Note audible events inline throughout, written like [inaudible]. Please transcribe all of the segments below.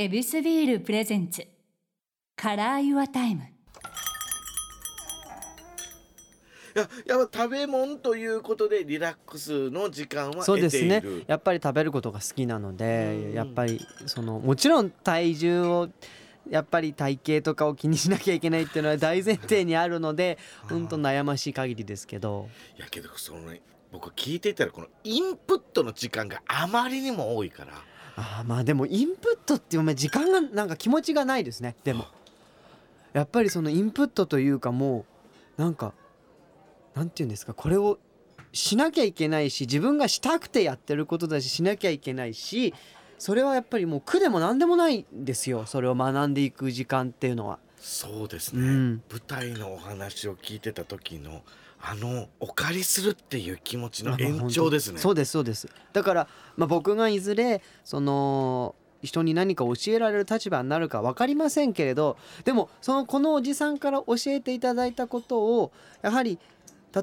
ヱビスビールプレゼンツ。カラーユアタイム。いややっぱ食べ物ということでリラックスの時間はそう得ている。ですねやっぱり食べることが好きなのでうん。やっぱりそのもちろん体重をやっぱり体型とかを気にしなきゃいけないっていうのは大前提にあるので本当悩ましい限りですけど。いやけどそのね僕聞いていたらこのインプットの時間があまりにも多いから。あーまあでもインプットってお前時間がなんか気持ちがないですね。でも。やっぱりそのインプットというかもうなんかなんて言うんですかこれをしなきゃいけないし自分がしたくてやってることだししなきゃいけないしそれはやっぱりもう苦でも何でもないんですよ。それを学んでいく時間っていうのは。そうですね、うん。舞台のお話を聞いてた時のあのお借りするっていう気持ちの延長ですね。そうですそうです。だから、まあ、僕がいずれその人に何か教えられる立場になるか分かりませんけれどでもそのこのおじさんから教えていただいたことをやはり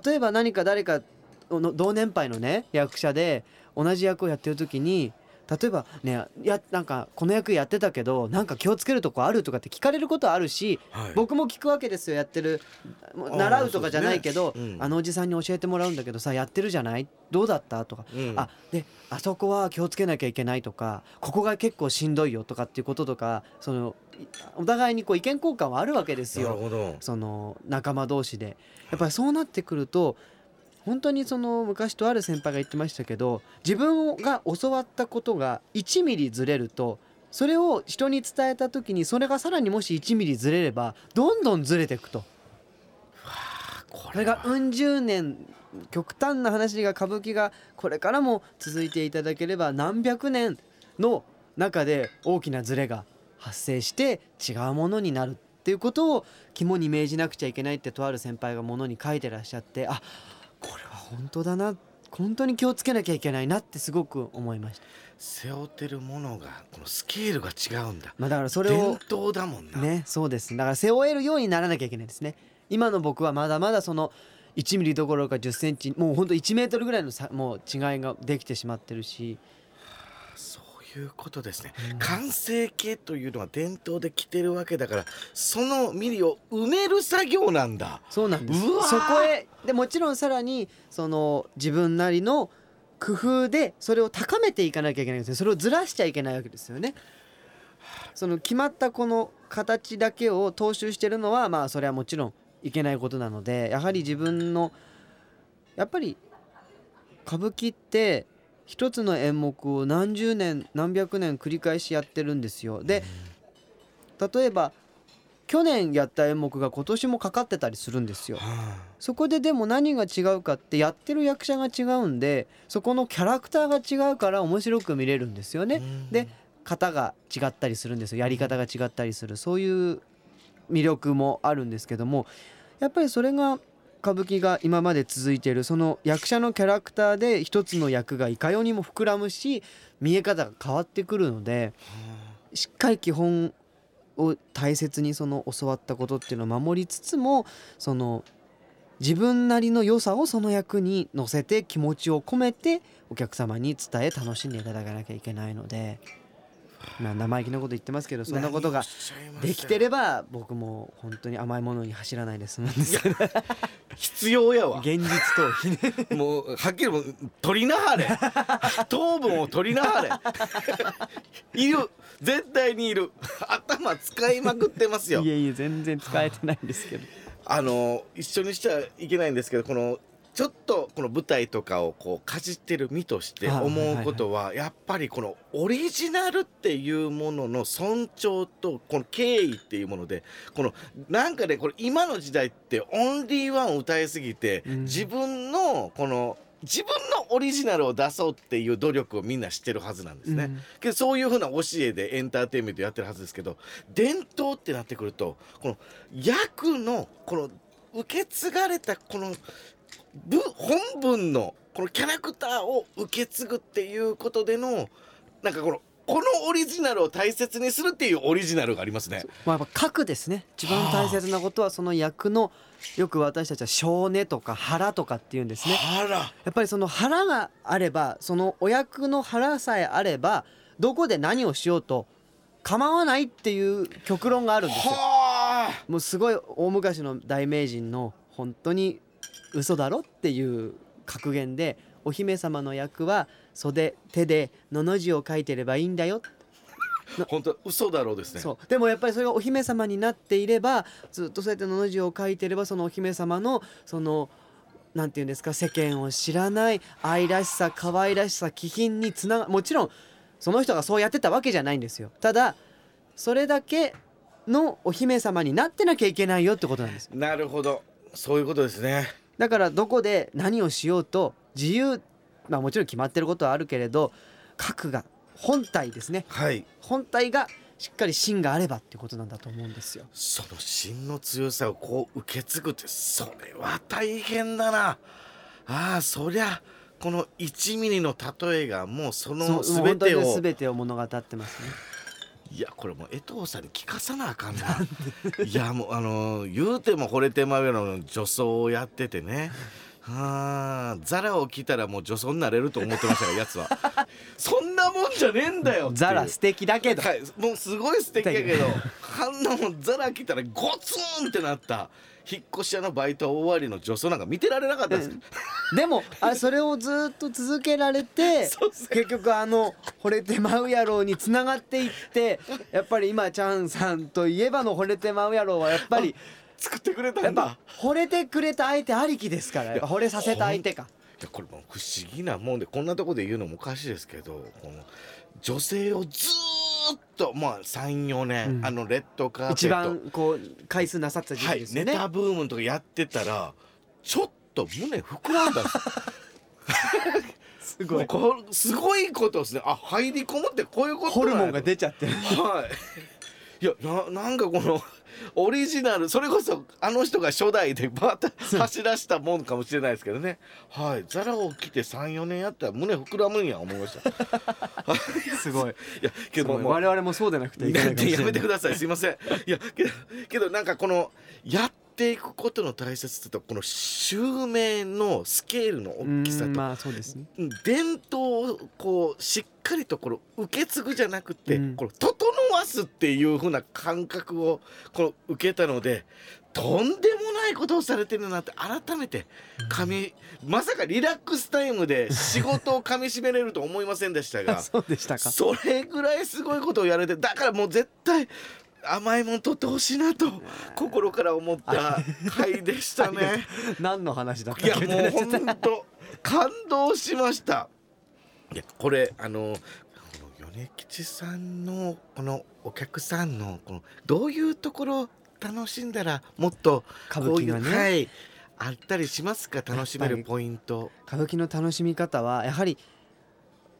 例えば何か誰かの同年配のね役者で同じ役をやってる時に例えばねやなんかこの役やってたけどなんか気をつけるとこあるとかって聞かれることはあるしはい。僕も聞くわけですよやってる習うとかじゃないけど、そうですね。うん。あのおじさんに教えてもらうんだけどさやってるじゃない？どうだった？とか、うん。あであそこは気をつけなきゃいけないとかここが結構しんどいよとかっていうこととかそのいお互いにこう意見交換はあるわけですなるよほど。その仲間同士で。やっぱりそうなってくると本当にその昔とある先輩が言ってましたけど自分が教わったことが1ミリずれるとそれを人に伝えた時にそれがさらにもし1ミリずれればどんどんずれていくと。ここれがうん十年極端な話が歌舞伎がこれからも続いていただければ何百年の中で大きなズレが発生して違うものになるっていうことを肝に銘じなくちゃいけないってとある先輩がものに書いてらっしゃってあ本当だな。本当に気をつけなきゃいけないなってすごく思いました。背負ってるものがこのスケールが違うんだ。まあ、だからそれ伝を統だもんな、ねそうです。だから背負えるようにならなきゃいけないですね。今の僕はまだまだその1ミリどころか10センチもうほんと1メートルぐらいのさもう違いができてしまってるしいうことですね、完成形というのは伝統で来てるわけだからそのミリを埋める作業なんだ。そうなんです。そこへでもちろんさらにその自分なりの工夫でそれを高めていかなきゃいけないんですね。それをずらしちゃいけないわけですよね。その決まったこの形だけを踏襲してるのはまあそれはもちろんいけないことなのでやはり自分のやっぱり歌舞伎って一つの演目を何十年何百年繰り返しやってるんですよ。で例えば去年やった演目が今年もかかってたりするんですよ。はそこででも何が違うかってやってる役者が違うんでそこのキャラクターが違うから面白く見れるんですよね。うん。で型が違ったりするんですよ。やり方が違ったりする。そういう魅力もあるんですけどもやっぱりそれが歌舞伎が今まで続いているその役者のキャラクターで一つの役がいかようにも膨らむし見え方が変わってくるのでしっかり基本を大切にその教わったことっていうのを守りつつもその自分なりの良さをその役に乗せて気持ちを込めてお客様に伝え楽しんでいただかなきゃいけないので、まあ、生意気なこと言ってますけどそんなことができてれば僕も本当に甘いものに走らないで済むんです。け [laughs] ど必要やわ。現実逃避ね。[laughs] もうはっきりもう取りなはれ。糖分を取りなはれ。いる。絶対にいる。頭使いまくってますよ。いえいえ全然使えてないんですけど。あの一緒にしてはいけないんですけどこのちょっとこの舞台とかをこうかじってる身としてはい思うことはやっぱりこのオリジナルっていうものの尊重とこの敬意っていうものでこのなんかねこれ今の時代ってオンリーワンを歌いすぎてうん。自分のこの自分のオリジナルを出そうっていう努力をみんなしてるはずなんですね。うん。けどそういうふうな教えでエンターテインメントやってるはずですけど伝統ってなってくるとこの役のこの受け継がれたこの部本文のこのキャラクターを受け継ぐっていうことでのなんかこのこのオリジナルを大切にするっていうオリジナルがありますね。まあ、やっぱ核ですね。一番大切なことはその役のよく私たちは性根とか腹とかっていうんですね。やっぱりその腹があればそのお役の腹さえあればどこで何をしようと構わないっていう極論があるんですよ。はあ。もうすごい大昔の大名人の本当に嘘だろっていう格言でお姫様の役は袖手でのの字を書いてればいいんだよ。[laughs] 本当嘘だろうですね。そう。でもやっぱりそれがお姫様になっていればずっとそうやってのの字を書いてればそのお姫様のそのなんていうんですか世間を知らない愛らしさ可愛らしさ気品につながもちろんその人がそうやってたわけじゃないんですよ。ただそれだけのお姫様になってなきゃいけないよってことなんです。なるほどそういうことですねだからどこで何をしようと自由まあもちろん決まってることはあるけれど核が本体ですねはい本体がしっかり芯があればっていうことなんだと思うんですよ。その芯の強さをこう受け継ぐってそれは大変だなああそりゃこの1ミリの例えがもうその全てを全てを物語ってますね。いやこれもう江藤さんに聞かさなあかんな。いやもうあの言うても惚れてまうよの女装をやっててね。[laughs] はあザラを着たらもう女装になれると思ってましたよやつは。[laughs] そんなもんじゃねえんだよザラ素敵だけど、はい、もうすごい素敵やけどあんなもんザラ来たらゴツンってなった。引っ越し屋のバイト終わりの女装なんか見てられなかったです、でもあそれをずっと続けられて [laughs] 結局あの「惚れてまうやろ」につながっていってやっぱり今チャンさんといえばの「惚れてまうやろ」はやっぱり作ってくれたやっんだぱ惚れてくれた相手ありきですから惚れさせた相手か。いやこれもう不思議なもんでこんなとこで言うのもおかしいですけどこの女性をずーっとまあ34年、うんあのレッドカーペット一番こう回数なさってた時はい、期ですよね。ネタブームとかやってたらちょっと胸膨らんだ [laughs] すすもうこれすごいことですねあ入り込むってこういうことホルモンが出ちゃってる。はい。いやななんかこのオリジナルそれこそあの人が初代でバーッと走らしたもんかもしれないですけどね。はい。ザラを着て34年やったら胸膨らむんや思いました。い [laughs] すごい。[laughs] やけども我々もそうでなくていけないかもしれやないめてください。すいません。いやけどけどなんかこのやっていくことの大切さとこの襲名のスケールの大きさとうんまあそうですね。伝統をこうしっかりとこの受け継ぐじゃなくて、うんこの整わすっていう風な感覚をこの受けたのでとんでもないことをされてるなって改めてかみ、まさかリラックスタイムで仕事をかみしめれると思いませんでしたが [laughs] そうでしたか。それぐらいすごいことをやれてだからもう絶対甘いもん取ってほしいなと心から思った回でしたね。[laughs] 何の話だったいやもう本当感動しました。いやこれあのこの米吉さんのこのお客さんのこのどういうところ楽しんだらもっと歌こういう舞伎がね、はいあったりしますか？楽しめるポイント。歌舞伎の楽しみ方はやはり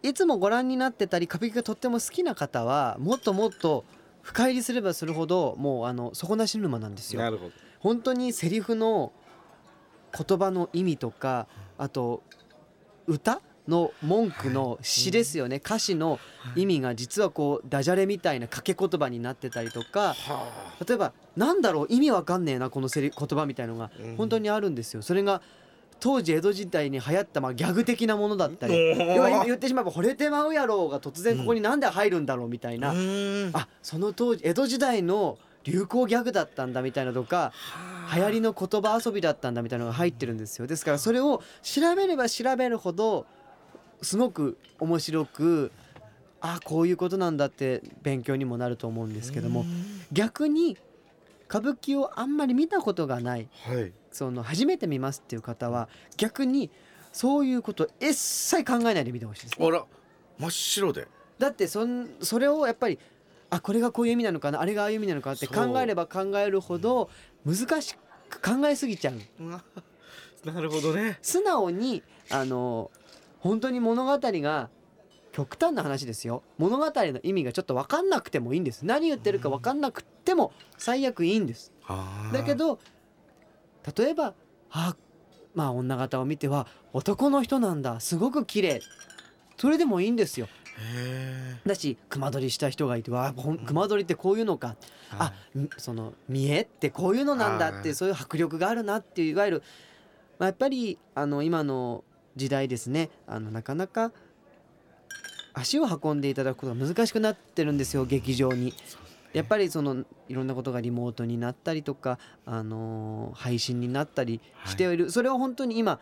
いつもご覧になってたり歌舞伎がとっても好きな方はもっともっと深入りすればするほどもうあの底なし沼なんですよ。るほど。本当にセリフの言葉の意味とかあと歌の文句の詩ですよね、歌詞の意味が実はこうダジャレみたいな掛け言葉になってたりとかは例えばなんだろう？意味わかんねえなこのセリ言葉みたいのがうん。本当にあるんですよ。それが当時江戸時代に流行ったまあギャグ的なものだったり。要は言ってしまえば惚れてまうやろうが突然ここになんで入るんだろうみたいな、あうーん。あその当時江戸時代の流行ギャグだったんだみたいなとか流行りの言葉遊びだったんだみたいなのが入ってるんですよ。ですからそれを調べれば調べるほどすごく面白くあこういうことなんだって勉強にもなると思うんですけども。うん。逆に歌舞伎をあんまり見たことがない。はいその初めて見ますっていう方は逆にそういうこと一切考えないで見てほしいです。あら真っ白で。だってそんそれをやっぱりあこれがこういう意味なのかなあれがああいう意味なのかなって考えれば考えるほど難しく考えすぎちゃう。[laughs] なるほどね。素直にあの本当に物語が極端な話ですよ。物語の意味がちょっと分かんなくてもいいんです。何言ってるか分かんなくても最悪いいんです。だけど例えばあまあ女方を見ては男の人なんだ。すごく綺麗。それでもいいんですよ。へだし熊取りした人がいてわあほん熊取りってこういうのか。ーあみその見えってこういうのなんだってそういう迫力があるなっていういわゆる、まあ、やっぱりあの今の時代ですね。あのなかなか足を運んでいただくことが難しくなってるんですよ劇場に。やっぱりそのいろんなことがリモートになったりとか、あのー配信になったりしている、それは本当に今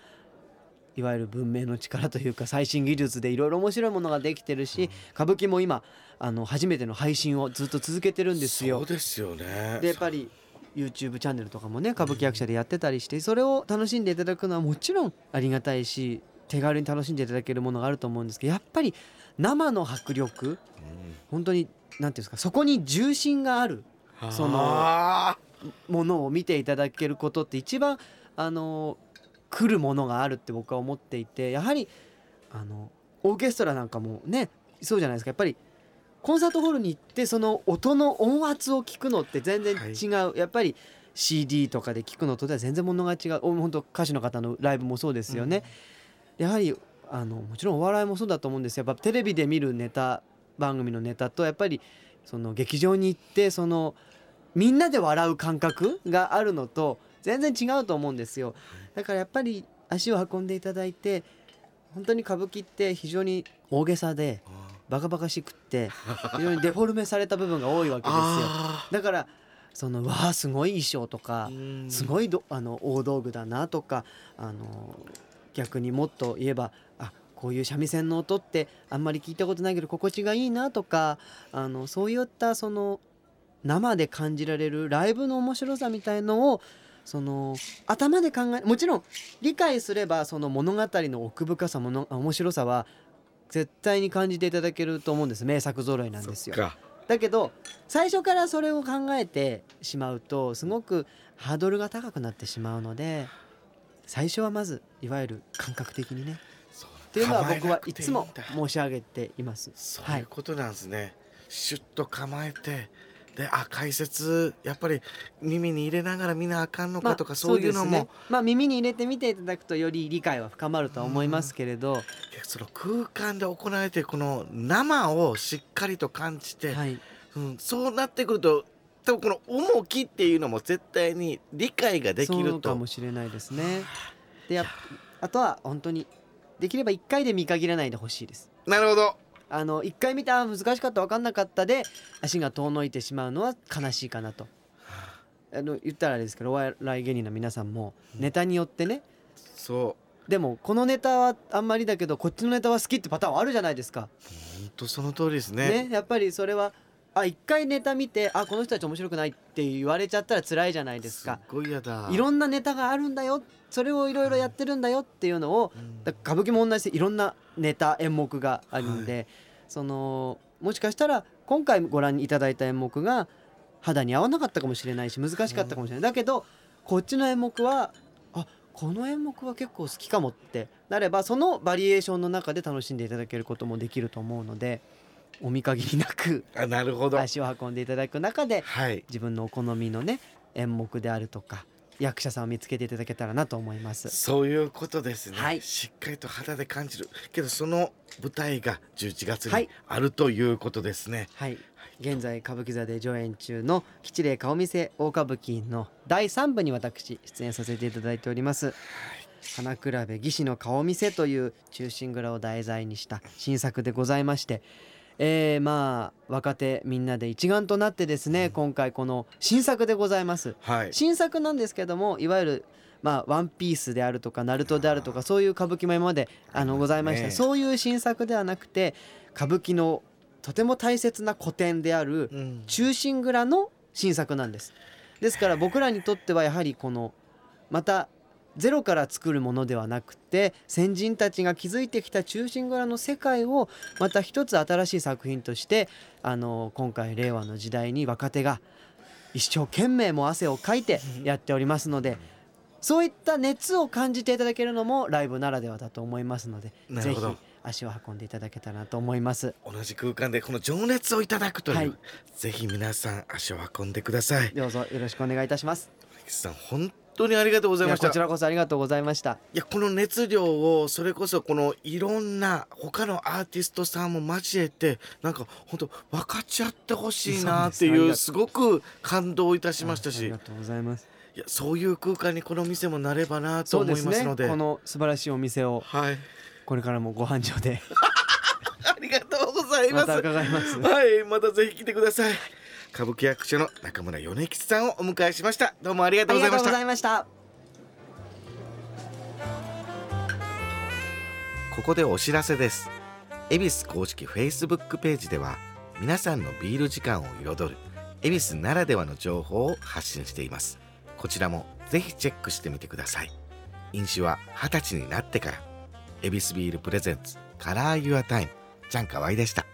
いわゆる文明の力というか最新技術でいろいろ面白いものができてるし、歌舞伎も今あの初めての配信をずっと続けてるんですよ。そう。ですよね。でやっぱり YouTube チャンネルとかもね歌舞伎役者でやってたりしてそれを楽しんでいただくのはもちろんありがたいし手軽に楽しんでいただけるものがあると思うんですけどやっぱり生の迫力本当に何ていうんですかそこに重心があるうんそのあものを見ていただけることって一番あの来るものがあるって僕は思っていてやはりあのオーケストラなんかもねそうじゃないですか。やっぱりコンサートホールに行ってその音の音圧を聞くのって全然違う、やっぱり CD とかで聞くのとでは全然ものが違う。お本当歌手の方のライブもそうですよね。やはりあのもちろんお笑いもそうだと思うんですよ。やっぱテレビで見るネタ番組のネタとやっぱりその劇場に行ってそのみんなで笑う感覚があるのと全然違うと思うんですよ。だからやっぱり足を運んでいただいて本当に歌舞伎って非常に大げさでバカバカしくって非常にデフォルメされた部分が多いわけですよ。あだからそのわあすごい衣装とかーすごいどあの大道具だなとかあの逆にもっと言えばあこういう三味線の音ってあんまり聞いたことないけど心地がいいなとかあのそういったその生で感じられるライブの面白さみたいのをその頭で考えもちろん理解すればその物語の奥深さもの面白さは絶対に感じていただけると思うんです。名作揃いなんですよ。だけど最初からそれを考えてしまうとすごくハードルが高くなってしまうので最初はまずいわゆる感覚的にねっていうのは僕はいつも申し上げています。そういうことなんですね、シュッと構えてであ解説やっぱり耳に入れながら見なあかんのかとか、そういうのもね。まあ耳に入れてみていただくとより理解は深まるとは思いますけれど、その空間で行われているこの生をしっかりと感じて、はい、うん、そうなってくると多分この重きっていうのも絶対に理解ができると。かもしれないですね。であとは本当にできれば1回で見限らないでほしいです。なるほどあの1回見たあ難しかった分かんなかったで足が遠のいてしまうのは悲しいかなと。あの言ったらあれですけどお笑い芸人の皆さんもネタによってねそでもこのネタはあんまりだけどこっちのネタは好きってパターンはあるじゃないですか。う本当その通りですねねやっぱりそれはあ一回ネタ見てあこの人たち面白くないって言われちゃったら辛いじゃないですか。っごい嫌だ。いろんなネタがあるんだよ。それをいろいろやってるんだよっていうのを歌舞伎も同じでいろんなネタ演目があるんで、そのもしかしたら今回ご覧いただいた演目が肌に合わなかったかもしれないし難しかったかもしれない、だけどこっちの演目はあこの演目は結構好きかもってなればそのバリエーションの中で楽しんでいただけることもできると思うのでお見限りなくあなるほど。足を運んでいただく中ではい。自分のお好みのね演目であるとか役者さんを見つけていただけたらなと思います。そういうことですね、はい。しっかりと肌で感じる。けどその舞台が11月にはい。あるということですね、はい、現在歌舞伎座で上演中の「吉霊顔見世大歌舞伎」の第3部に私出演させていただいております「花比べ義士の顔見世」という忠臣蔵を題材にした新作でございましてえー、まあ若手みんなで一丸となってですね今回この新作でございます。はい。新作なんですけどもいわゆるまあ、ワンピースであるとかナルトであるとかそういう歌舞伎も今まであのございました、ねそういう新作ではなくて歌舞伎のとても大切な古典であるうん。忠臣蔵の新作なんです。ですから僕らにとってはやはりこのまたゼロから作るものではなくて先人たちが築いてきた忠臣蔵の世界をまた一つ新しい作品としてあの今回令和の時代に若手が一生懸命も汗をかいて [laughs] やっておりますのでそういった熱を感じていただけるのもライブならではだと思いますのでぜひ足を運んでいただけたらなと思います。同じ空間でこの情熱をいただくという、はいぜひ皆さん足を運んでくださいどうぞよろしくお願いいたします。菊池さん本当にありがとうございました。こちらこそありがとうございました。いやこの熱量をそれこそこのいろんな他のアーティストさんも交えてなんか本当分かち合ってほしいなっていうすごく感動いたしましたし。ありがとうございます。いやそういう空間にこの店もなればなと思。いますので。この素晴らしいお店をはい。これからもご繁盛で。[laughs] ありがとうございま [laughs] ますた伺います。はいまたぜひ来てください歌舞伎役者の中村米吉さんをお迎えしました。どうもありがとうございました。いました。ここでお知らせです。恵比寿公式 Facebook ページでは皆さんのビール時間を彩る恵比寿ならではの情報を発信しています。こちらもぜひチェックしてみてください。飲酒は20歳になってから。ヱビスビール presents Color Your Time ちゃんかわいでした